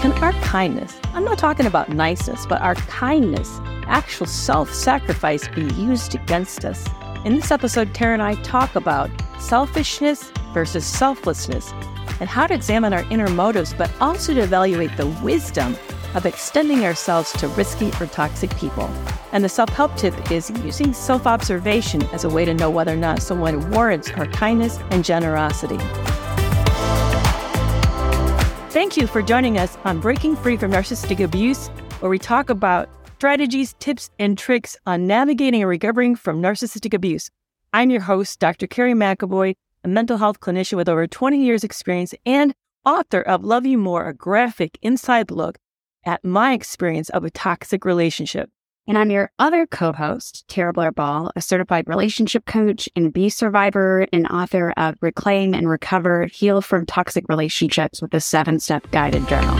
can our kindness, I'm not talking about niceness, but our kindness, actual self sacrifice, be used against us? In this episode, Tara and I talk about selfishness versus selflessness and how to examine our inner motives, but also to evaluate the wisdom of extending ourselves to risky or toxic people. And the self help tip is using self observation as a way to know whether or not someone warrants our kindness and generosity. Thank you for joining us on Breaking Free from Narcissistic Abuse, where we talk about strategies, tips, and tricks on navigating and recovering from narcissistic abuse. I'm your host, Dr. Kerry McAvoy, a mental health clinician with over 20 years' experience and author of Love You More, a graphic inside look at my experience of a toxic relationship. And I'm your other co host, Tara Blair Ball, a certified relationship coach and abuse survivor and author of Reclaim and Recover Heal from Toxic Relationships with a seven step guided journal.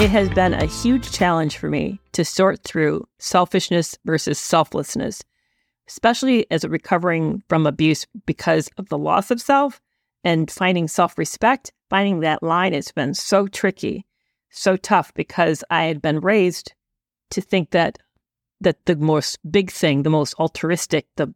It has been a huge challenge for me to sort through selfishness versus selflessness, especially as a recovering from abuse because of the loss of self and finding self respect. Finding that line has been so tricky so tough because I had been raised to think that that the most big thing, the most altruistic, the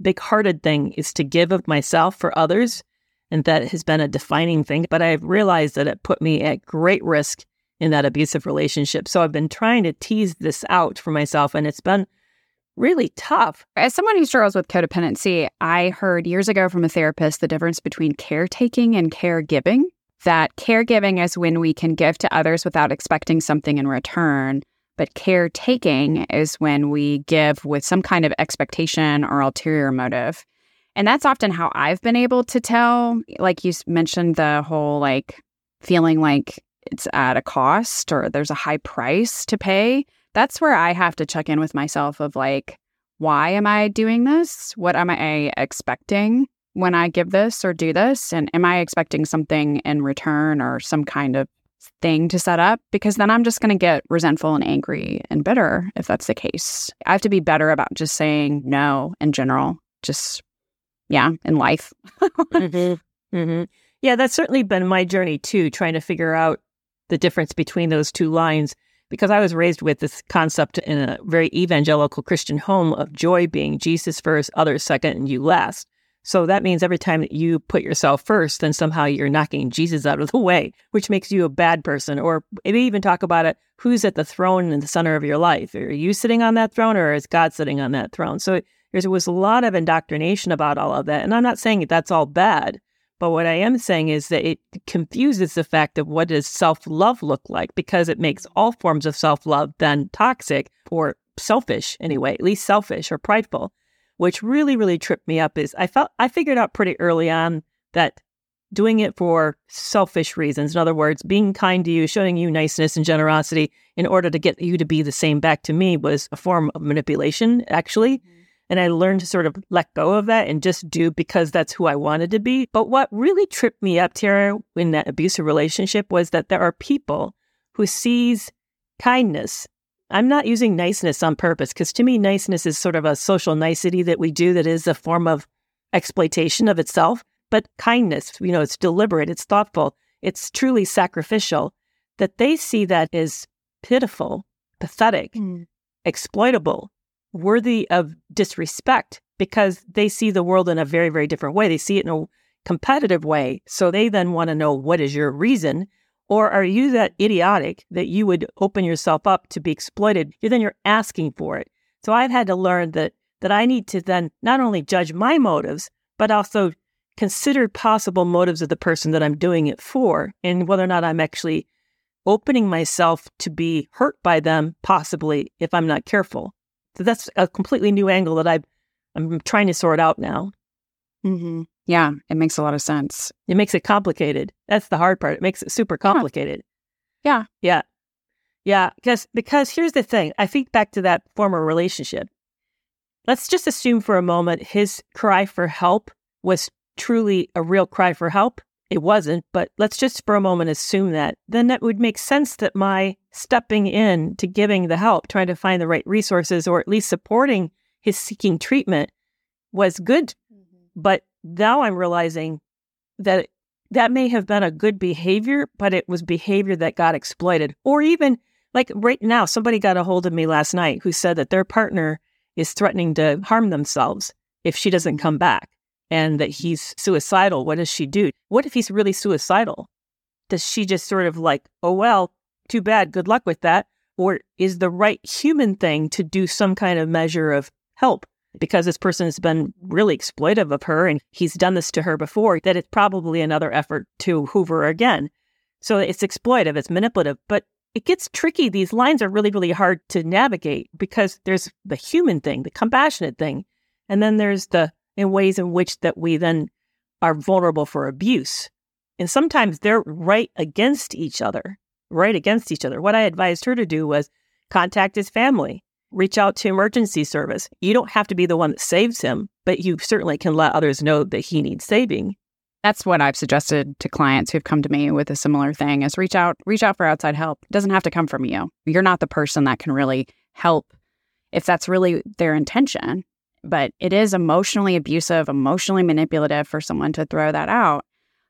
big hearted thing is to give of myself for others. And that has been a defining thing. But I've realized that it put me at great risk in that abusive relationship. So I've been trying to tease this out for myself. And it's been really tough. As someone who struggles with codependency, I heard years ago from a therapist the difference between caretaking and caregiving that caregiving is when we can give to others without expecting something in return. But caretaking is when we give with some kind of expectation or ulterior motive. And that's often how I've been able to tell. Like you mentioned, the whole like feeling like it's at a cost or there's a high price to pay. That's where I have to check in with myself of like, why am I doing this? What am I expecting? when I give this or do this? And am I expecting something in return or some kind of thing to set up? Because then I'm just going to get resentful and angry and bitter if that's the case. I have to be better about just saying no in general, just, yeah, in life. mm-hmm. Mm-hmm. Yeah, that's certainly been my journey too, trying to figure out the difference between those two lines. Because I was raised with this concept in a very evangelical Christian home of joy being Jesus first, others second, and you last. So that means every time that you put yourself first, then somehow you're knocking Jesus out of the way, which makes you a bad person. Or maybe even talk about it who's at the throne in the center of your life? Are you sitting on that throne or is God sitting on that throne? So there was a lot of indoctrination about all of that. And I'm not saying that that's all bad, but what I am saying is that it confuses the fact of what does self love look like because it makes all forms of self love then toxic or selfish anyway, at least selfish or prideful which really, really tripped me up is I felt I figured out pretty early on that doing it for selfish reasons, in other words, being kind to you, showing you niceness and generosity in order to get you to be the same back to me was a form of manipulation, actually. Mm-hmm. And I learned to sort of let go of that and just do because that's who I wanted to be. But what really tripped me up, Tara, in that abusive relationship was that there are people who sees kindness I'm not using niceness on purpose because to me, niceness is sort of a social nicety that we do that is a form of exploitation of itself. But kindness, you know, it's deliberate, it's thoughtful, it's truly sacrificial, that they see that as pitiful, pathetic, mm. exploitable, worthy of disrespect because they see the world in a very, very different way. They see it in a competitive way. So they then want to know what is your reason or are you that idiotic that you would open yourself up to be exploited? Then you're asking for it. So I've had to learn that that I need to then not only judge my motives, but also consider possible motives of the person that I'm doing it for and whether or not I'm actually opening myself to be hurt by them, possibly if I'm not careful. So that's a completely new angle that I I'm trying to sort out now. Mm-hmm. Yeah, it makes a lot of sense. It makes it complicated. That's the hard part. It makes it super complicated. Yeah. Yeah. Yeah, because because here's the thing. I think back to that former relationship. Let's just assume for a moment his cry for help was truly a real cry for help. It wasn't, but let's just for a moment assume that. Then that would make sense that my stepping in to giving the help, trying to find the right resources, or at least supporting his seeking treatment was good. Mm-hmm. But now I'm realizing that that may have been a good behavior, but it was behavior that got exploited. Or even like right now, somebody got a hold of me last night who said that their partner is threatening to harm themselves if she doesn't mm-hmm. come back and that he's suicidal. What does she do? What if he's really suicidal? Does she just sort of like, oh, well, too bad, good luck with that? Or is the right human thing to do some kind of measure of help? Because this person has been really exploitive of her and he's done this to her before, that it's probably another effort to hoover again. So it's exploitive, it's manipulative, but it gets tricky. These lines are really, really hard to navigate because there's the human thing, the compassionate thing, and then there's the in ways in which that we then are vulnerable for abuse. And sometimes they're right against each other, right against each other. What I advised her to do was contact his family reach out to emergency service. You don't have to be the one that saves him, but you certainly can let others know that he needs saving. That's what I've suggested to clients who've come to me with a similar thing is reach out, reach out for outside help. It doesn't have to come from you. You're not the person that can really help if that's really their intention. But it is emotionally abusive, emotionally manipulative for someone to throw that out.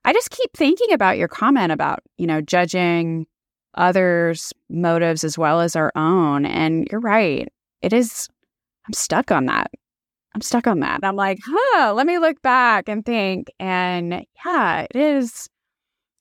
I just keep thinking about your comment about, you know, judging others' motives as well as our own. And you're right. It is, I'm stuck on that. I'm stuck on that. I'm like, huh, let me look back and think. And yeah, it is,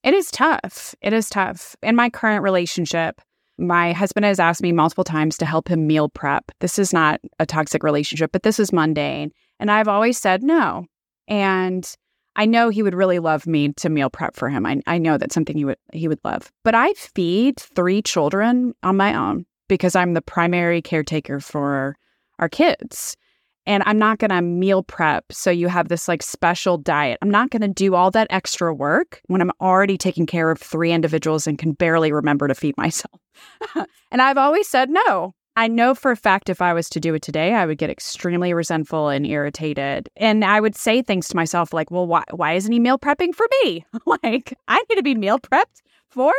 it is tough. It is tough. In my current relationship, my husband has asked me multiple times to help him meal prep. This is not a toxic relationship, but this is mundane. And I've always said no. And I know he would really love me to meal prep for him. I, I know that's something he would he would love. But I feed three children on my own because I'm the primary caretaker for our kids. And I'm not going to meal prep so you have this like special diet. I'm not going to do all that extra work when I'm already taking care of three individuals and can barely remember to feed myself. and I've always said no. I know for a fact if I was to do it today, I would get extremely resentful and irritated. And I would say things to myself like, well, why, why isn't he meal prepping for me? like, I need to be meal prepped for.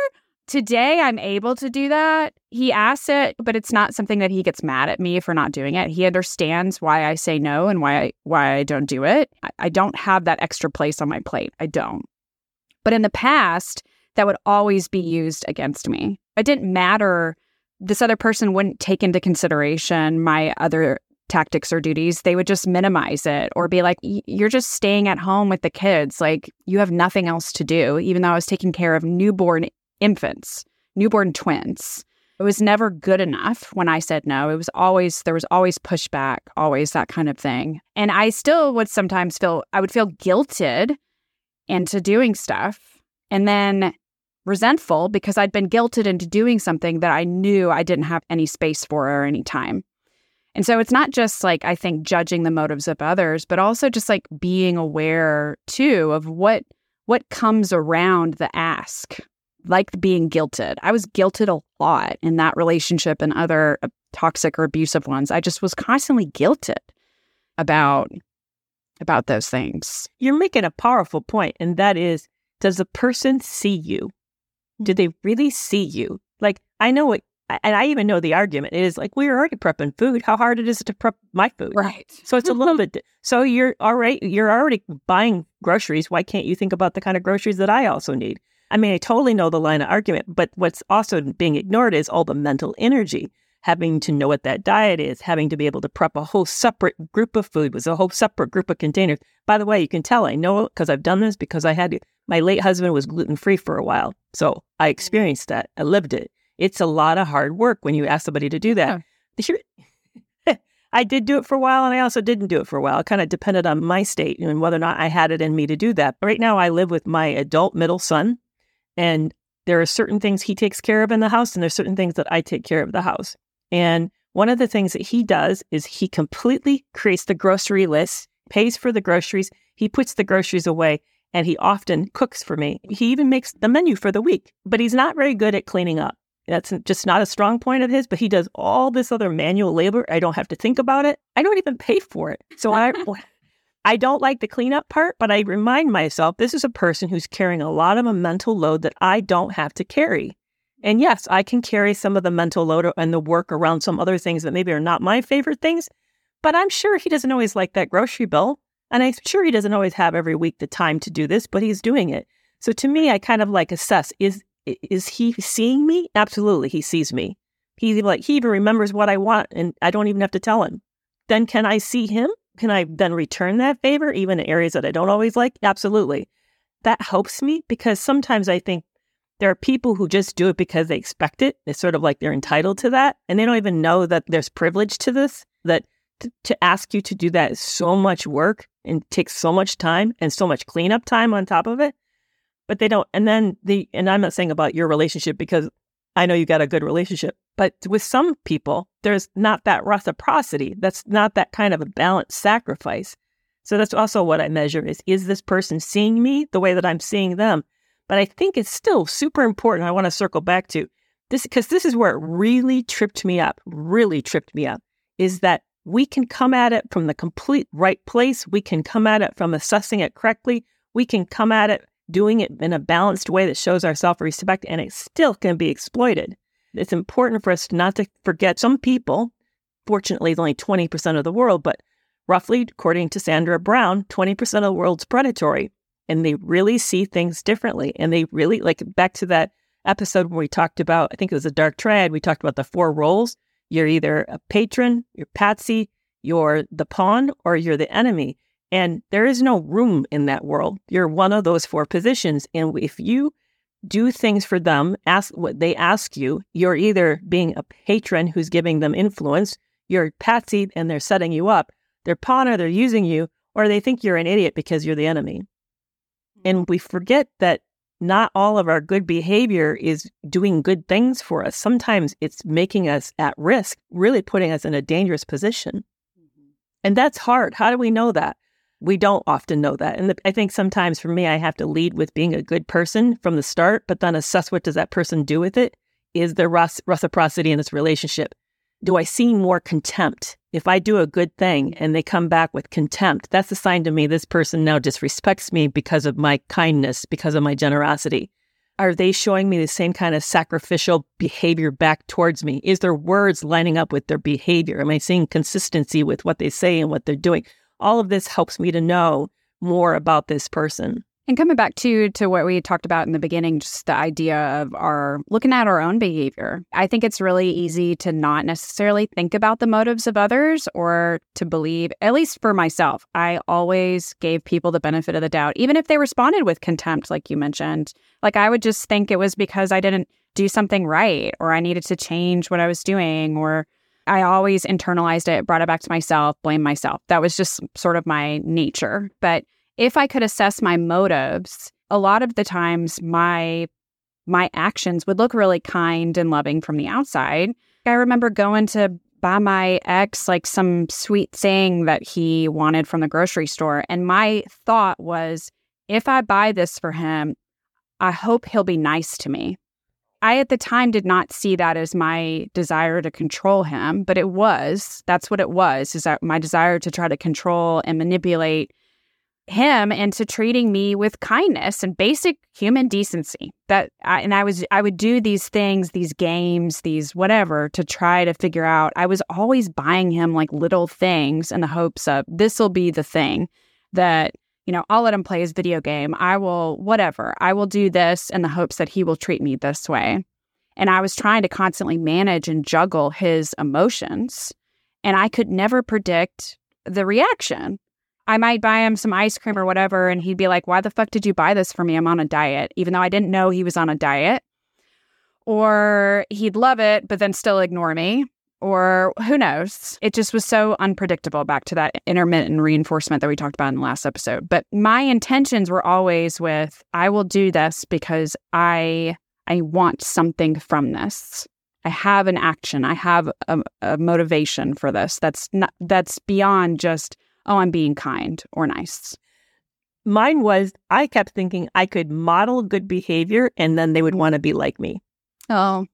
Today, I'm able to do that. He asks it, but it's not something that he gets mad at me for not doing it. He understands why I say no and why I, why I don't do it. I, I don't have that extra place on my plate. I don't. But in the past, that would always be used against me. It didn't matter this other person wouldn't take into consideration my other tactics or duties. They would just minimize it or be like, you're just staying at home with the kids. Like, you have nothing else to do, even though I was taking care of newborn infants, newborn twins. It was never good enough when I said no. It was always, there was always pushback, always that kind of thing. And I still would sometimes feel, I would feel guilted into doing stuff. And then resentful because I'd been guilted into doing something that I knew I didn't have any space for or any time. And so it's not just like, I think, judging the motives of others, but also just like being aware too of what what comes around the ask, like being guilted. I was guilted a lot in that relationship and other uh, toxic or abusive ones. I just was constantly guilted about about those things. You're making a powerful point, and that is does the person see you? Do they really see you? Like, I know what, and I even know the argument. It is like, we're already prepping food. How hard it is to prep my food. Right. So it's a little bit, so you're already, You're already buying groceries. Why can't you think about the kind of groceries that I also need? I mean, I totally know the line of argument, but what's also being ignored is all the mental energy having to know what that diet is, having to be able to prep a whole separate group of food with a whole separate group of containers. By the way, you can tell I know because I've done this because I had to. My late husband was gluten free for a while. So I mm-hmm. experienced that. I lived it. It's a lot of hard work when you ask somebody to do that. I did do it for a while and I also didn't do it for a while. It kind of depended on my state and whether or not I had it in me to do that. Right now, I live with my adult middle son, and there are certain things he takes care of in the house, and there's certain things that I take care of the house. And one of the things that he does is he completely creates the grocery list, pays for the groceries, he puts the groceries away, and he often cooks for me. He even makes the menu for the week, but he's not very good at cleaning up. That's just not a strong point of his, but he does all this other manual labor. I don't have to think about it. I don't even pay for it. So I I don't like the cleanup part, but I remind myself this is a person who's carrying a lot of a mental load that I don't have to carry. And yes, I can carry some of the mental load and the work around some other things that maybe are not my favorite things, but I'm sure he doesn't always like that grocery bill. And I'm sure he doesn't always have every week the time to do this, but he's doing it. So to me, I kind of like assess is is he seeing me? Absolutely, he sees me. He like he even remembers what I want, and I don't even have to tell him. Then can I see him? Can I then return that favor, even in areas that I don't always like? Absolutely. That helps me because sometimes I think there are people who just do it because they expect it. It's sort of like they're entitled to that, and they don't even know that there's privilege to this. That t- to ask you to do that is so much work and takes so much time and so much cleanup time on top of it. But they don't. And then the and I'm not saying about your relationship because I know you got a good relationship, but with some people, there's not that reciprocity. That's not that kind of a balanced sacrifice. So that's also what I measure is is this person seeing me the way that I'm seeing them? But I think it's still super important. I want to circle back to this because this is where it really tripped me up, really tripped me up, is that we can come at it from the complete right place. We can come at it from assessing it correctly. We can come at it doing it in a balanced way that shows our self respect, and it still can be exploited. It's important for us not to forget some people, fortunately, it's only 20% of the world, but roughly, according to Sandra Brown, 20% of the world's predatory. And they really see things differently. And they really, like, back to that episode where we talked about, I think it was a dark triad, we talked about the four roles. You're either a patron, you're patsy, you're the pawn, or you're the enemy. And there is no room in that world. You're one of those four positions. And if you do things for them, ask what they ask you, you're either being a patron who's giving them influence, you're patsy and they're setting you up, they're pawn or they're using you, or they think you're an idiot because you're the enemy. And we forget that not all of our good behavior is doing good things for us. Sometimes it's making us at risk, really putting us in a dangerous position. Mm-hmm. And that's hard. How do we know that? we don't often know that. And the, I think sometimes for me, I have to lead with being a good person from the start, but then assess what does that person do with it? Is there reciprocity in this relationship? Do I see more contempt? If I do a good thing and they come back with contempt, that's a sign to me this person now disrespects me because of my kindness, because of my generosity. Are they showing me the same kind of sacrificial behavior back towards me? Is their words lining up with their behavior? Am I seeing consistency with what they say and what they're doing? all of this helps me to know more about this person. And coming back to to what we talked about in the beginning, just the idea of our looking at our own behavior. I think it's really easy to not necessarily think about the motives of others or to believe, at least for myself, I always gave people the benefit of the doubt, even if they responded with contempt, like you mentioned. Like I would just think it was because I didn't do something right or I needed to change what I was doing or I always internalized it, brought it back to myself, blamed myself. That was just sort of my nature. But if I could assess my motives, a lot of the times my my actions would look really kind and loving from the outside. I remember going to buy my ex like some sweet thing that he wanted from the grocery store and my thought was if I buy this for him, I hope he'll be nice to me. I at the time did not see that as my desire to control him, but it was. That's what it was, is that my desire to try to control and manipulate him into treating me with kindness and basic human decency. That I, and I was I would do these things, these games, these whatever to try to figure out. I was always buying him like little things in the hopes of this will be the thing that you know, I'll let him play his video game. I will, whatever. I will do this in the hopes that he will treat me this way. And I was trying to constantly manage and juggle his emotions. And I could never predict the reaction. I might buy him some ice cream or whatever, and he'd be like, Why the fuck did you buy this for me? I'm on a diet, even though I didn't know he was on a diet. Or he'd love it, but then still ignore me or who knows? It just was so unpredictable back to that intermittent reinforcement that we talked about in the last episode. But my intentions were always with I will do this because I I want something from this. I have an action. I have a, a motivation for this. That's not that's beyond just oh I'm being kind or nice. Mine was I kept thinking I could model good behavior and then they would want to be like me. Oh,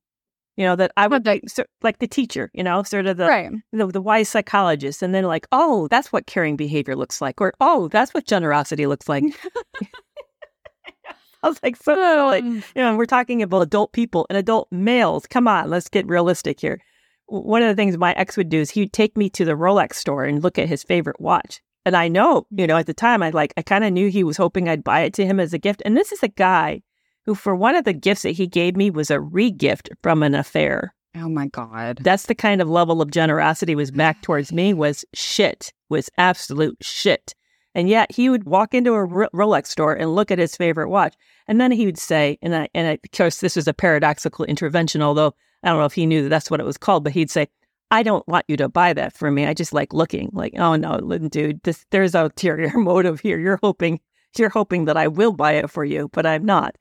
you know that i would like so, like the teacher you know sort of the, right. the the wise psychologist and then like oh that's what caring behavior looks like or oh that's what generosity looks like I was like, so like, um. you know, we're talking about adult people and adult males. Come on, let's get realistic here. One of the things my ex would do is he'd take me to the Rolex store and look at his favorite watch. And I know, you know, at the time, I like, I kind of knew he was hoping I'd buy it to him as a gift. And this is a guy who, for one of the gifts that he gave me, was a regift from an affair. Oh my God. That's the kind of level of generosity was back towards me was shit, was absolute shit. And yet he would walk into a Rolex store and look at his favorite watch. And then he would say, and I, and I, of course, this is a paradoxical intervention, although I don't know if he knew that that's what it was called, but he'd say, I don't want you to buy that for me. I just like looking like, oh no, dude, this, there's ulterior motive here. You're hoping, you're hoping that I will buy it for you, but I'm not.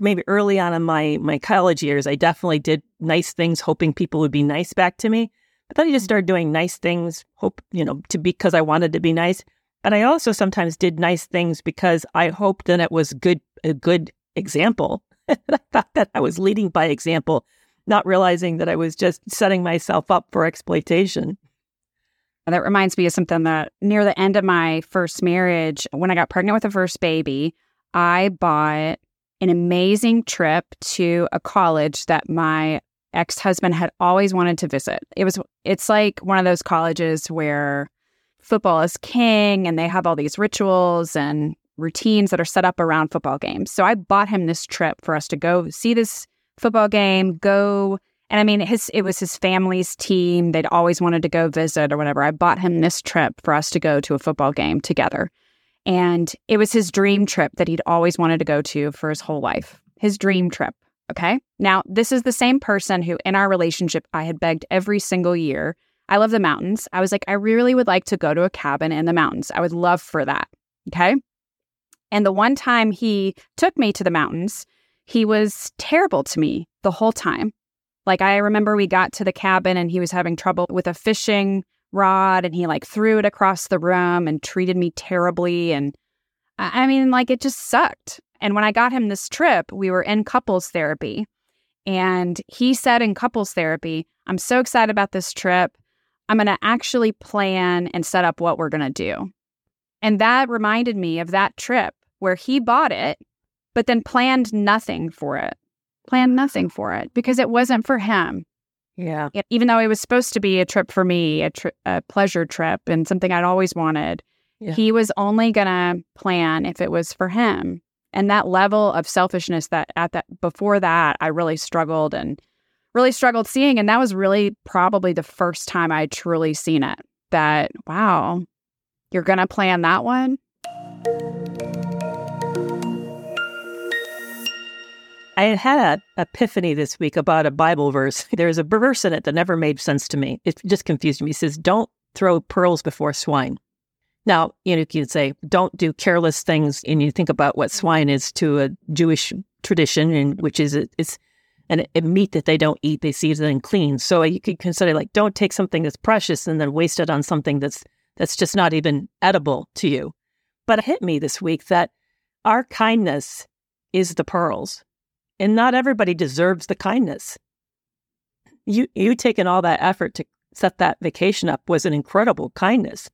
Maybe early on in my, my college years, I definitely did nice things, hoping people would be nice back to me. But then I just started doing nice things, hope, you know, to because I wanted to be nice. And I also sometimes did nice things because I hoped that it was good, a good example. I thought that I was leading by example not realizing that I was just setting myself up for exploitation. That reminds me of something that near the end of my first marriage, when I got pregnant with the first baby, I bought an amazing trip to a college that my ex-husband had always wanted to visit. It was it's like one of those colleges where football is king and they have all these rituals and routines that are set up around football games. So I bought him this trip for us to go see this football game, go. And I mean, his it was his family's team. They'd always wanted to go visit or whatever. I bought him this trip for us to go to a football game together. And it was his dream trip that he'd always wanted to go to for his whole life. His dream trip. Okay. Now, this is the same person who, in our relationship, I had begged every single year. I love the mountains. I was like, I really would like to go to a cabin in the mountains. I would love for that. Okay. And the one time he took me to the mountains, he was terrible to me the whole time. Like I remember we got to the cabin and he was having trouble with a fishing rod and he like threw it across the room and treated me terribly and I mean like it just sucked. And when I got him this trip, we were in couples therapy. And he said in couples therapy, I'm so excited about this trip. I'm going to actually plan and set up what we're going to do. And that reminded me of that trip where he bought it but then planned nothing for it. Planned nothing for it because it wasn't for him. Yeah. Even though it was supposed to be a trip for me, a, tri- a pleasure trip and something I'd always wanted, yeah. he was only going to plan if it was for him. And that level of selfishness that at that before that, I really struggled and really struggled seeing. And that was really probably the first time I truly seen it that, wow, you're going to plan that one? I had an epiphany this week about a Bible verse. There's a verse in it that never made sense to me. It just confused me. It says, Don't throw pearls before swine. Now, you know, you could say, don't do careless things. And you think about what swine is to a Jewish tradition, and which is it's an, a meat that they don't eat. They see it unclean. So you could consider like, don't take something that's precious and then waste it on something that's that's just not even edible to you. But it hit me this week that our kindness is the pearls. And not everybody deserves the kindness. You you taking all that effort to set that vacation up was an incredible kindness.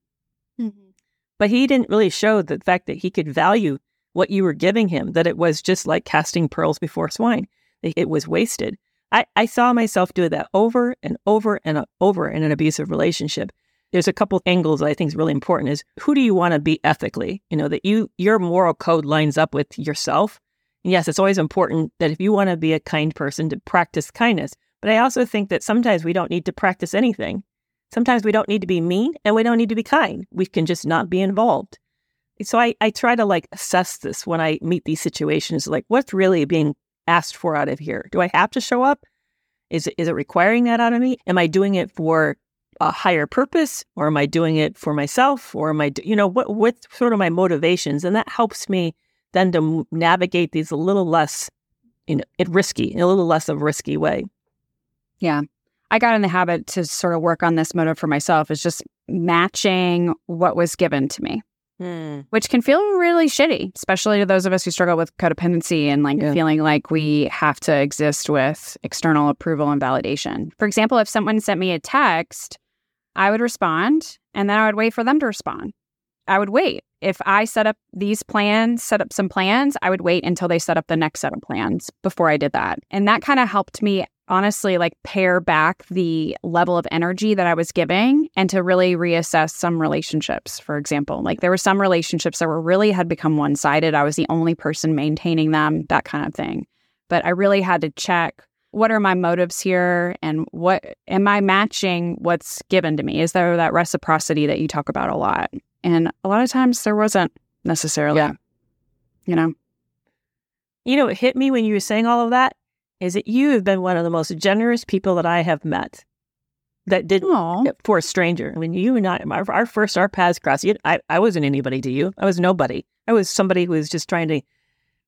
Mm-hmm. But he didn't really show the fact that he could value what you were giving him, that it was just like casting pearls before swine. It was wasted. I, I saw myself do that over and over and over in an abusive relationship. There's a couple angles that I think is really important is who do you want to be ethically? You know, that you your moral code lines up with yourself yes, it's always important that if you want to be a kind person to practice kindness. But I also think that sometimes we don't need to practice anything. Sometimes we don't need to be mean and we don't need to be kind. We can just not be involved. So I, I try to like assess this when I meet these situations, like what's really being asked for out of here? Do I have to show up? Is it, is it requiring that out of me? Am I doing it for a higher purpose or am I doing it for myself or am I, you know, what, what sort of my motivations? And that helps me then to navigate these a little less, you know, it risky, in a little less of a risky way. Yeah. I got in the habit to sort of work on this motive for myself is just matching what was given to me. Hmm. Which can feel really shitty, especially to those of us who struggle with codependency and like yeah. feeling like we have to exist with external approval and validation. For example, if someone sent me a text, I would respond and then I would wait for them to respond. I would wait if I set up these plans, set up some plans, I would wait until they set up the next set of plans before I did that. And that kind of helped me honestly like pare back the level of energy that I was giving and to really reassess some relationships, for example. Like there were some relationships that were really had become one sided. I was the only person maintaining them, that kind of thing. But I really had to check what are my motives here and what am I matching what's given to me? Is there that reciprocity that you talk about a lot? And a lot of times there wasn't necessarily. Yeah. You know? You know, it hit me when you were saying all of that is that you have been one of the most generous people that I have met that did Aww. for a stranger. I mean, you and I, our, our first, our paths crossed. You, I, I wasn't anybody to you. I was nobody. I was somebody who was just trying to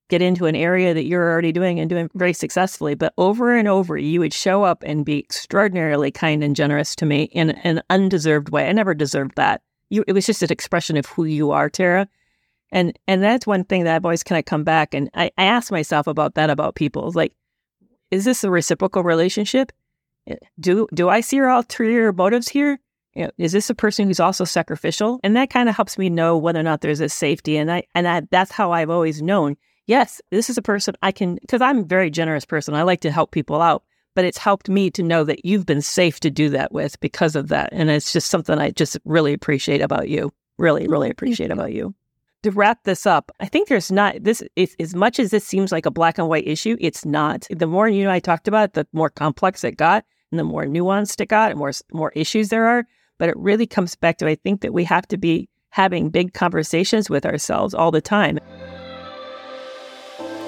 get into an area that you're already doing and doing very successfully. But over and over, you would show up and be extraordinarily kind and generous to me in an undeserved way. I never deserved that. You, it was just an expression of who you are, Tara. And and that's one thing that I've always kind of come back and I, I ask myself about that about people. Like, is this a reciprocal relationship? Eh, Do do I see your ulterior motives here? You know, is this a person who's also sacrificial? And that kind of helps me know whether or not there's a safety. And I and I, that's how I've always known. Yes, this is a person I can because I'm a very generous person. I like to help people out, but it's helped me to know that you've been safe to do that with because of that. And it's just something I just really appreciate about you. Really, really appreciate about you to wrap this up, I think there's not this is, as much as this seems like a black and white issue, it's not. The more you and I talked about it, the more complex it got and the more nuanced it got and more more issues there are. But it really comes back to I think that we have to be having big conversations with ourselves all the time.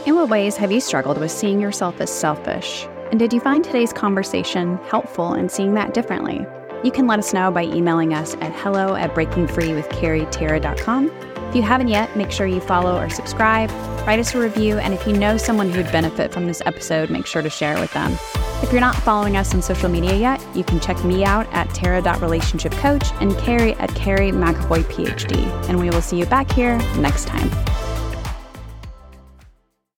In what ways have you struggled with seeing yourself as selfish? And did you find today's conversation helpful in seeing that differently? You can let us know by emailing us at hello at breakingfreewithcarrietara.com if you haven't yet, make sure you follow or subscribe, write us a review, and if you know someone who would benefit from this episode, make sure to share it with them. If you're not following us on social media yet, you can check me out at Tara.relationshipcoach and Kerry at Kerry McAvoy PhD. And we will see you back here next time.